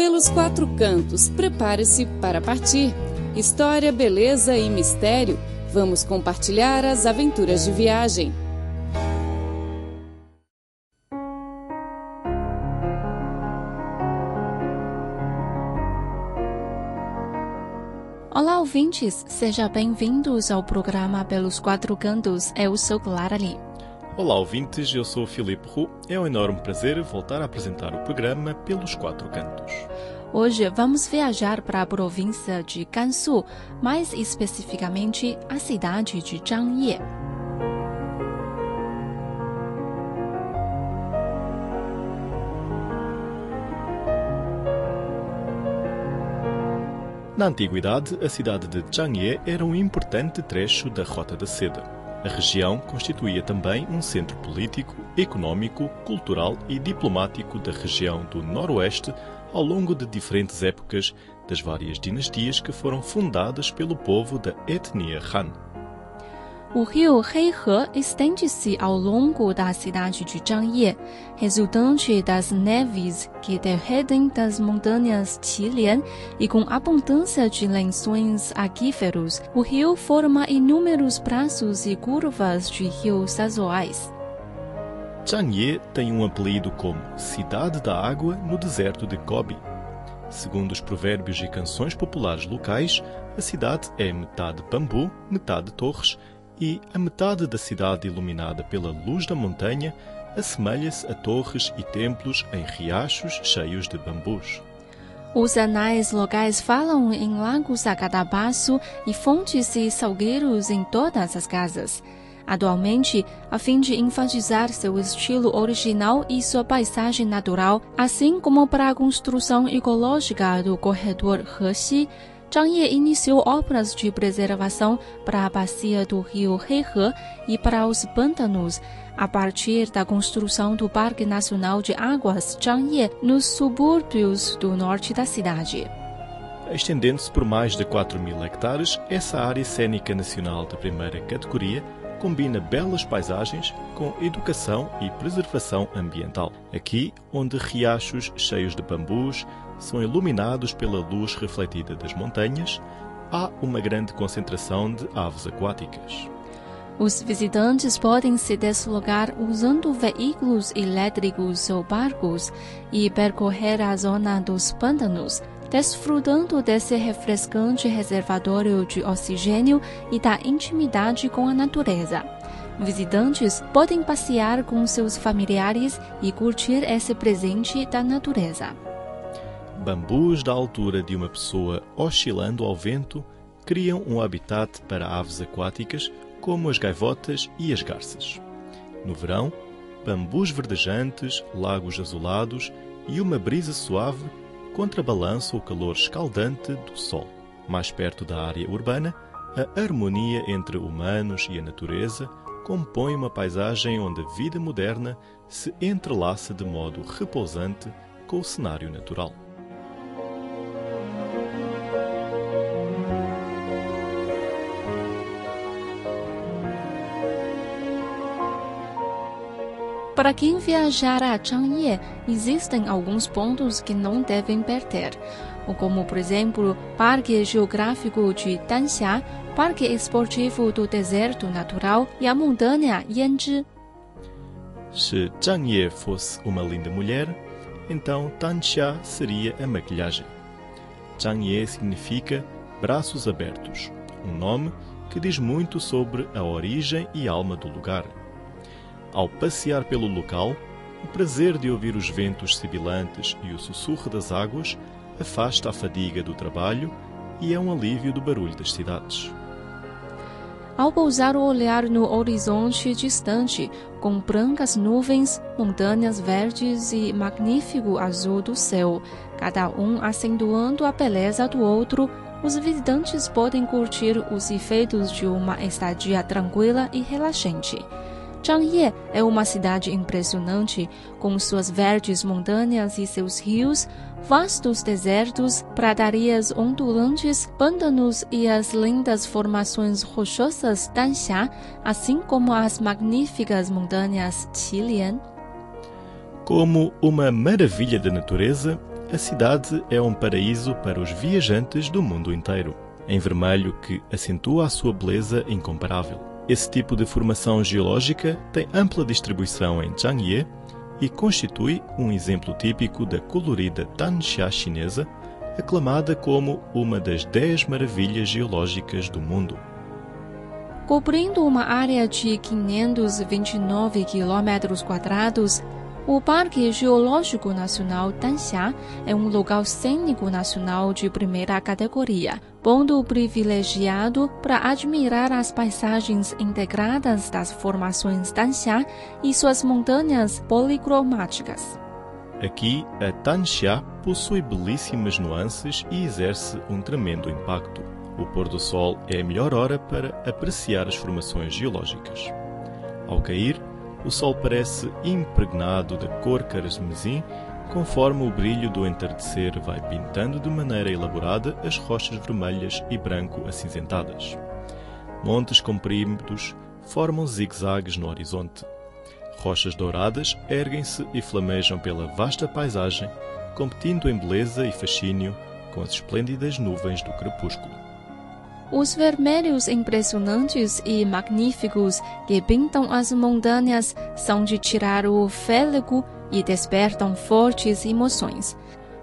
Pelos quatro cantos, prepare-se para partir. História, beleza e mistério. Vamos compartilhar as aventuras de viagem. Olá, ouvintes! Sejam bem-vindos ao programa Pelos Quatro Cantos. Eu sou Clara Lee. Olá, ouvintes, eu sou o Filipe Roux. É um enorme prazer voltar a apresentar o programa Pelos Quatro Cantos. Hoje vamos viajar para a província de Gansu, mais especificamente a cidade de Zhangye. Na antiguidade, a cidade de Zhangye era um importante trecho da Rota da Seda. A região constituía também um centro político, econômico, cultural e diplomático da região do Noroeste ao longo de diferentes épocas das várias dinastias que foram fundadas pelo povo da etnia Han. O rio Heihe estende-se ao longo da cidade de Zhangye, resultante das neves que derretem das montanhas Qilian e com abundância de lençóis aquíferos. O rio forma inúmeros braços e curvas de rios sazonais. Zhangye tem um apelido como Cidade da Água no deserto de Gobi. Segundo os provérbios e canções populares locais, a cidade é metade bambu, metade torres e a metade da cidade iluminada pela luz da montanha assemelha-se a torres e templos em riachos cheios de bambus. Os anais locais falam em lagos a cada passo e fontes e salgueiros em todas as casas. Atualmente, a fim de enfatizar seu estilo original e sua paisagem natural, assim como para a construção ecológica do corredor Hexi, Zhangye iniciou obras de preservação para a bacia do rio Heihe e para os pântanos, a partir da construção do Parque Nacional de Águas Zhangye nos subúrbios do norte da cidade. Estendendo-se por mais de 4 mil hectares, essa área cênica nacional de primeira categoria combina belas paisagens com educação e preservação ambiental. Aqui, onde riachos cheios de bambus, são iluminados pela luz refletida das montanhas, há uma grande concentração de aves aquáticas. Os visitantes podem se deslocar usando veículos elétricos ou barcos e percorrer a zona dos pântanos, desfrutando desse refrescante reservatório de oxigênio e da intimidade com a natureza. Visitantes podem passear com seus familiares e curtir esse presente da natureza. Bambus da altura de uma pessoa oscilando ao vento criam um habitat para aves aquáticas como as gaivotas e as garças. No verão, bambus verdejantes, lagos azulados e uma brisa suave contrabalançam o calor escaldante do sol. Mais perto da área urbana, a harmonia entre humanos e a natureza compõe uma paisagem onde a vida moderna se entrelaça de modo repousante com o cenário natural. Para quem viajar a Changye, existem alguns pontos que não devem perder, como, por exemplo, Parque Geográfico de Danxia, Parque Esportivo do Deserto Natural e a montanha Yanzhi. Se Changye fosse uma linda mulher, então Danxia seria a maquilhagem. Changye significa braços abertos, um nome que diz muito sobre a origem e alma do lugar. Ao passear pelo local, o prazer de ouvir os ventos sibilantes e o sussurro das águas afasta a fadiga do trabalho e é um alívio do barulho das cidades. Ao pousar o olhar no horizonte distante, com brancas nuvens, montanhas verdes e magnífico azul do céu, cada um acentuando a beleza do outro, os visitantes podem curtir os efeitos de uma estadia tranquila e relaxante. Zhangye é uma cidade impressionante, com suas verdes montanhas e seus rios, vastos desertos, pradarias ondulantes, pântanos e as lindas formações rochosas Danxia, assim como as magníficas montanhas Qilian. Como uma maravilha da natureza, a cidade é um paraíso para os viajantes do mundo inteiro, em vermelho que acentua a sua beleza incomparável. Esse tipo de formação geológica tem ampla distribuição em Zhangye e constitui um exemplo típico da colorida Tanxia chinesa, aclamada como uma das dez maravilhas geológicas do mundo. Cobrindo uma área de 529 km quadrados, o Parque Geológico Nacional Tanxia é um local cênico nacional de primeira categoria, ponto privilegiado para admirar as paisagens integradas das formações Tanxia e suas montanhas policromáticas. Aqui, a Tanxia possui belíssimas nuances e exerce um tremendo impacto. O pôr do sol é a melhor hora para apreciar as formações geológicas. Ao cair, o sol parece impregnado de cor carmesim, conforme o brilho do entardecer vai pintando de maneira elaborada as rochas vermelhas e branco acinzentadas. Montes compridos formam zigue-zagues no horizonte. Rochas douradas erguem-se e flamejam pela vasta paisagem, competindo em beleza e fascínio com as esplêndidas nuvens do crepúsculo. Os vermelhos impressionantes e magníficos que pintam as montanhas são de tirar o fôlego e despertam fortes emoções.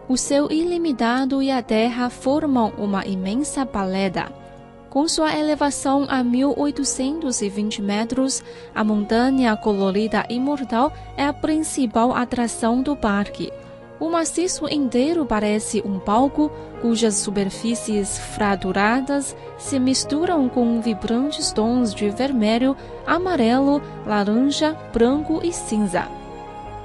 O céu ilimitado e a terra formam uma imensa paleta. Com sua elevação a 1820 metros, a montanha colorida imortal é a principal atração do parque. O maciço inteiro parece um palco cujas superfícies fraturadas se misturam com vibrantes tons de vermelho, amarelo, laranja, branco e cinza.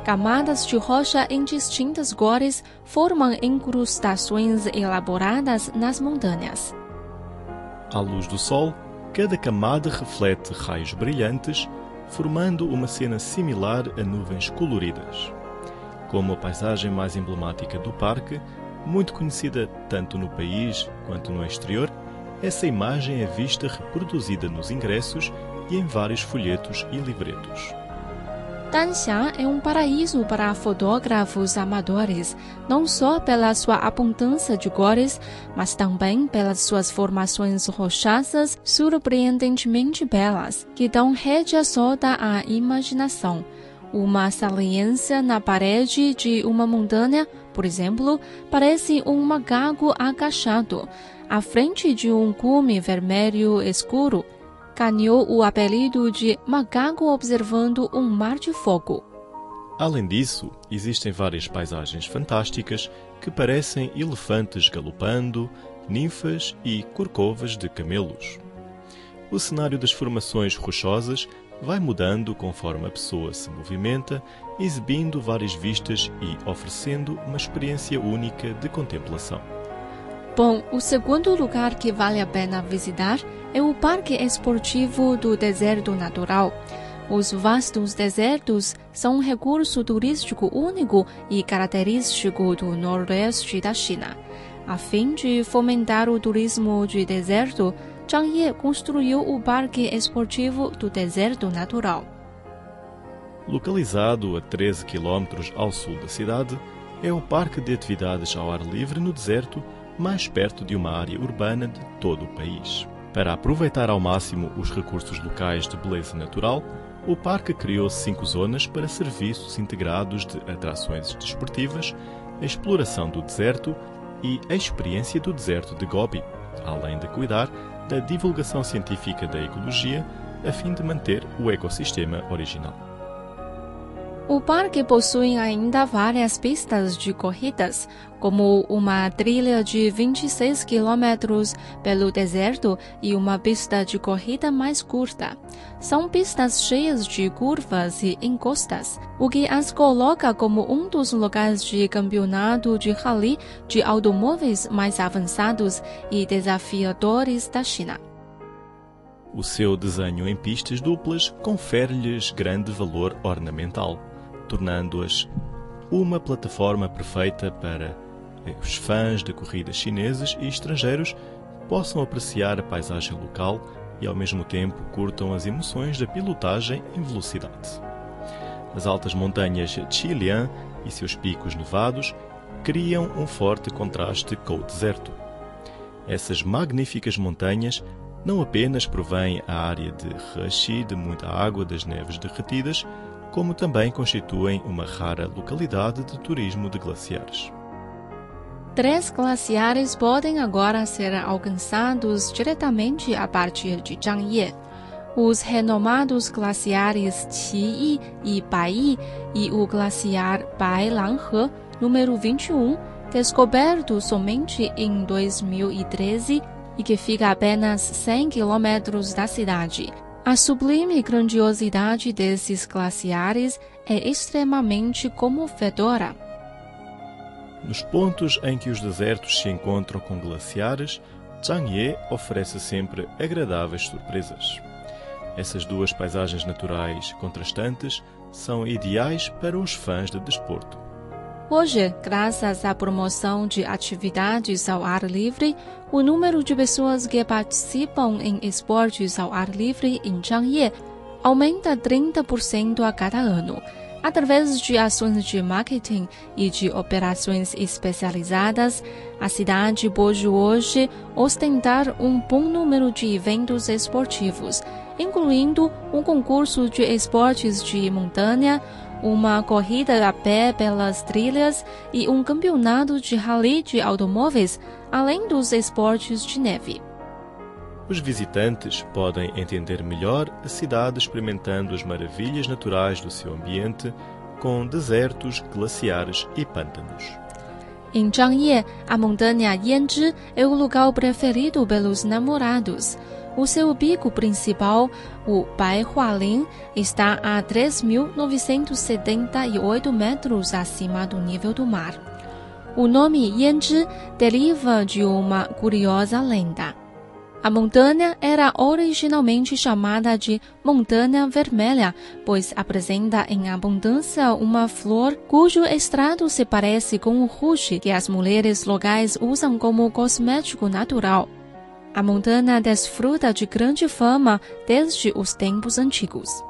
Camadas de rocha em distintas cores formam incrustações elaboradas nas montanhas. À luz do sol, cada camada reflete raios brilhantes, formando uma cena similar a nuvens coloridas como a paisagem mais emblemática do parque, muito conhecida tanto no país quanto no exterior, essa imagem é vista reproduzida nos ingressos e em vários folhetos e livretos. Danxia é um paraíso para fotógrafos amadores, não só pela sua abundância de cores, mas também pelas suas formações rochosas surpreendentemente belas, que dão rédea solta à imaginação. Uma saliência na parede de uma montanha, por exemplo, parece um macaco agachado, à frente de um cume vermelho escuro. Ganhou o apelido de macaco observando um mar de fogo. Além disso, existem várias paisagens fantásticas que parecem elefantes galopando, ninfas e corcovas de camelos. O cenário das formações rochosas vai mudando conforme a pessoa se movimenta, exibindo várias vistas e oferecendo uma experiência única de contemplação. Bom, o segundo lugar que vale a pena visitar é o Parque Esportivo do Deserto Natural. Os vastos desertos são um recurso turístico único e característico do noroeste da China. A fim de fomentar o turismo de deserto, Zhang Ye construiu o Parque Esportivo do Deserto Natural. Localizado a 13 km ao sul da cidade, é o parque de atividades ao ar livre no deserto mais perto de uma área urbana de todo o país. Para aproveitar ao máximo os recursos locais de beleza natural, o parque criou cinco zonas para serviços integrados de atrações desportivas, exploração do deserto e a experiência do deserto de Gobi, além de cuidar da divulgação científica da ecologia a fim de manter o ecossistema original. O parque possui ainda várias pistas de corridas, como uma trilha de 26 quilômetros pelo deserto e uma pista de corrida mais curta. São pistas cheias de curvas e encostas, o que as coloca como um dos locais de campeonato de rally de automóveis mais avançados e desafiadores da China. O seu desenho em pistas duplas confere-lhes grande valor ornamental tornando-as uma plataforma perfeita para os fãs de corridas chineses e estrangeiros possam apreciar a paisagem local e ao mesmo tempo curtam as emoções da pilotagem em velocidade. As altas montanhas Qilian e seus picos nevados criam um forte contraste com o deserto. Essas magníficas montanhas não apenas provêm a área de Rashi de muita água das neves derretidas, como também constituem uma rara localidade de turismo de glaciares. Três glaciares podem agora ser alcançados diretamente a partir de Zhangye. Os renomados glaciares Qiyi e Baiyi e o glaciar Bailanghe, número 21, descoberto somente em 2013 e que fica a apenas 100 quilômetros da cidade. A sublime grandiosidade desses glaciares é extremamente comovedora. Nos pontos em que os desertos se encontram com glaciares, Zhangye oferece sempre agradáveis surpresas. Essas duas paisagens naturais contrastantes são ideais para os fãs de desporto. Hoje, graças à promoção de atividades ao ar livre, o número de pessoas que participam em esportes ao ar livre em Zhangye aumenta 30% a cada ano Através de ações de marketing e de operações especializadas, a cidade pode hoje ostentar um bom número de eventos esportivos, incluindo um concurso de esportes de montanha, uma corrida a pé pelas trilhas e um campeonato de rally de automóveis, além dos esportes de neve. Os visitantes podem entender melhor a cidade experimentando as maravilhas naturais do seu ambiente, com desertos, glaciares e pântanos. Em Zhangye, a montanha Yanzhi é o lugar preferido pelos namorados. O seu pico principal, o Baihualin, está a 3.978 metros acima do nível do mar. O nome Yanzhi deriva de uma curiosa lenda. A montanha era originalmente chamada de Montanha Vermelha, pois apresenta em abundância uma flor cujo extrato se parece com o rouge que as mulheres locais usam como cosmético natural. A montanha desfruta de grande fama desde os tempos antigos.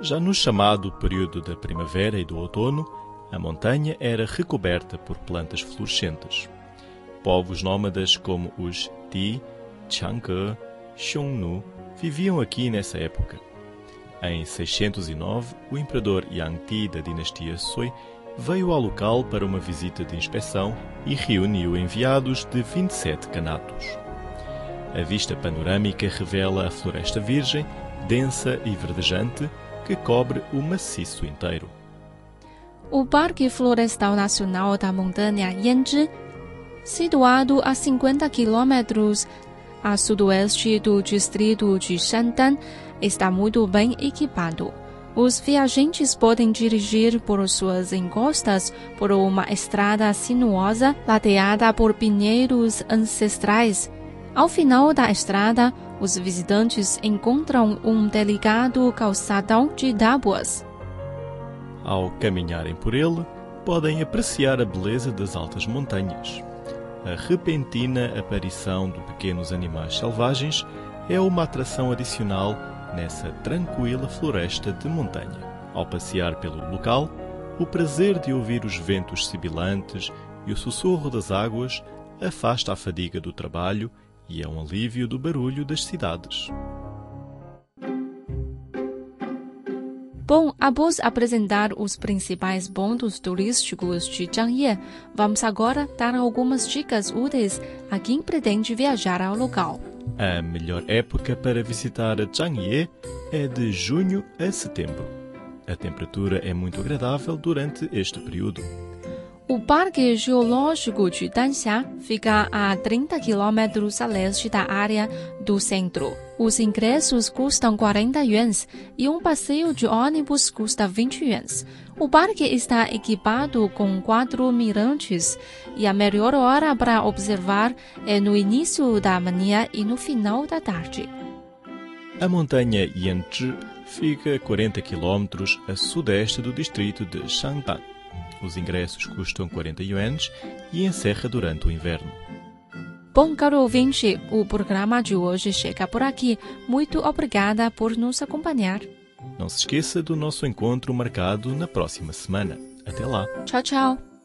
Já no chamado período da primavera e do outono, a montanha era recoberta por plantas florescentes. Povos nómadas como os Ti, Chang'e, Xiongnu viviam aqui nessa época. Em 609, o imperador Yang Ti da dinastia Sui veio ao local para uma visita de inspeção e reuniu enviados de 27 canatos. A vista panorâmica revela a floresta virgem, densa e verdejante, que cobre o maciço inteiro. O Parque Florestal Nacional da Montanha Yanzhi, situado a 50 quilômetros a sudoeste do distrito de Shandan, está muito bem equipado. Os viajantes podem dirigir por suas encostas por uma estrada sinuosa ladeada por pinheiros ancestrais. Ao final da estrada, os visitantes encontram um delicado calçadão de tábuas. Ao caminharem por ele, podem apreciar a beleza das altas montanhas a repentina aparição de pequenos animais selvagens é uma atração adicional nessa tranquila floresta de montanha. Ao passear pelo local, o prazer de ouvir os ventos sibilantes e o sussurro das águas afasta a fadiga do trabalho e é um alívio do barulho das cidades. Bom, após apresentar os principais pontos turísticos de Zhangye, vamos agora dar algumas dicas úteis a quem pretende viajar ao local. A melhor época para visitar Zhangye é de junho a setembro. A temperatura é muito agradável durante este período. O Parque Geológico de Danxia fica a 30 quilômetros a leste da área do centro. Os ingressos custam 40 yuans e um passeio de ônibus custa 20 yuans. O parque está equipado com quatro mirantes e a melhor hora para observar é no início da manhã e no final da tarde. A montanha Yanzhi fica a 40 quilômetros a sudeste do distrito de Shangban. Os ingressos custam 40 yuans e encerra durante o inverno. Bom, caro ouvinte, o programa de hoje chega por aqui. Muito obrigada por nos acompanhar. Não se esqueça do nosso encontro marcado na próxima semana. Até lá. Tchau, tchau.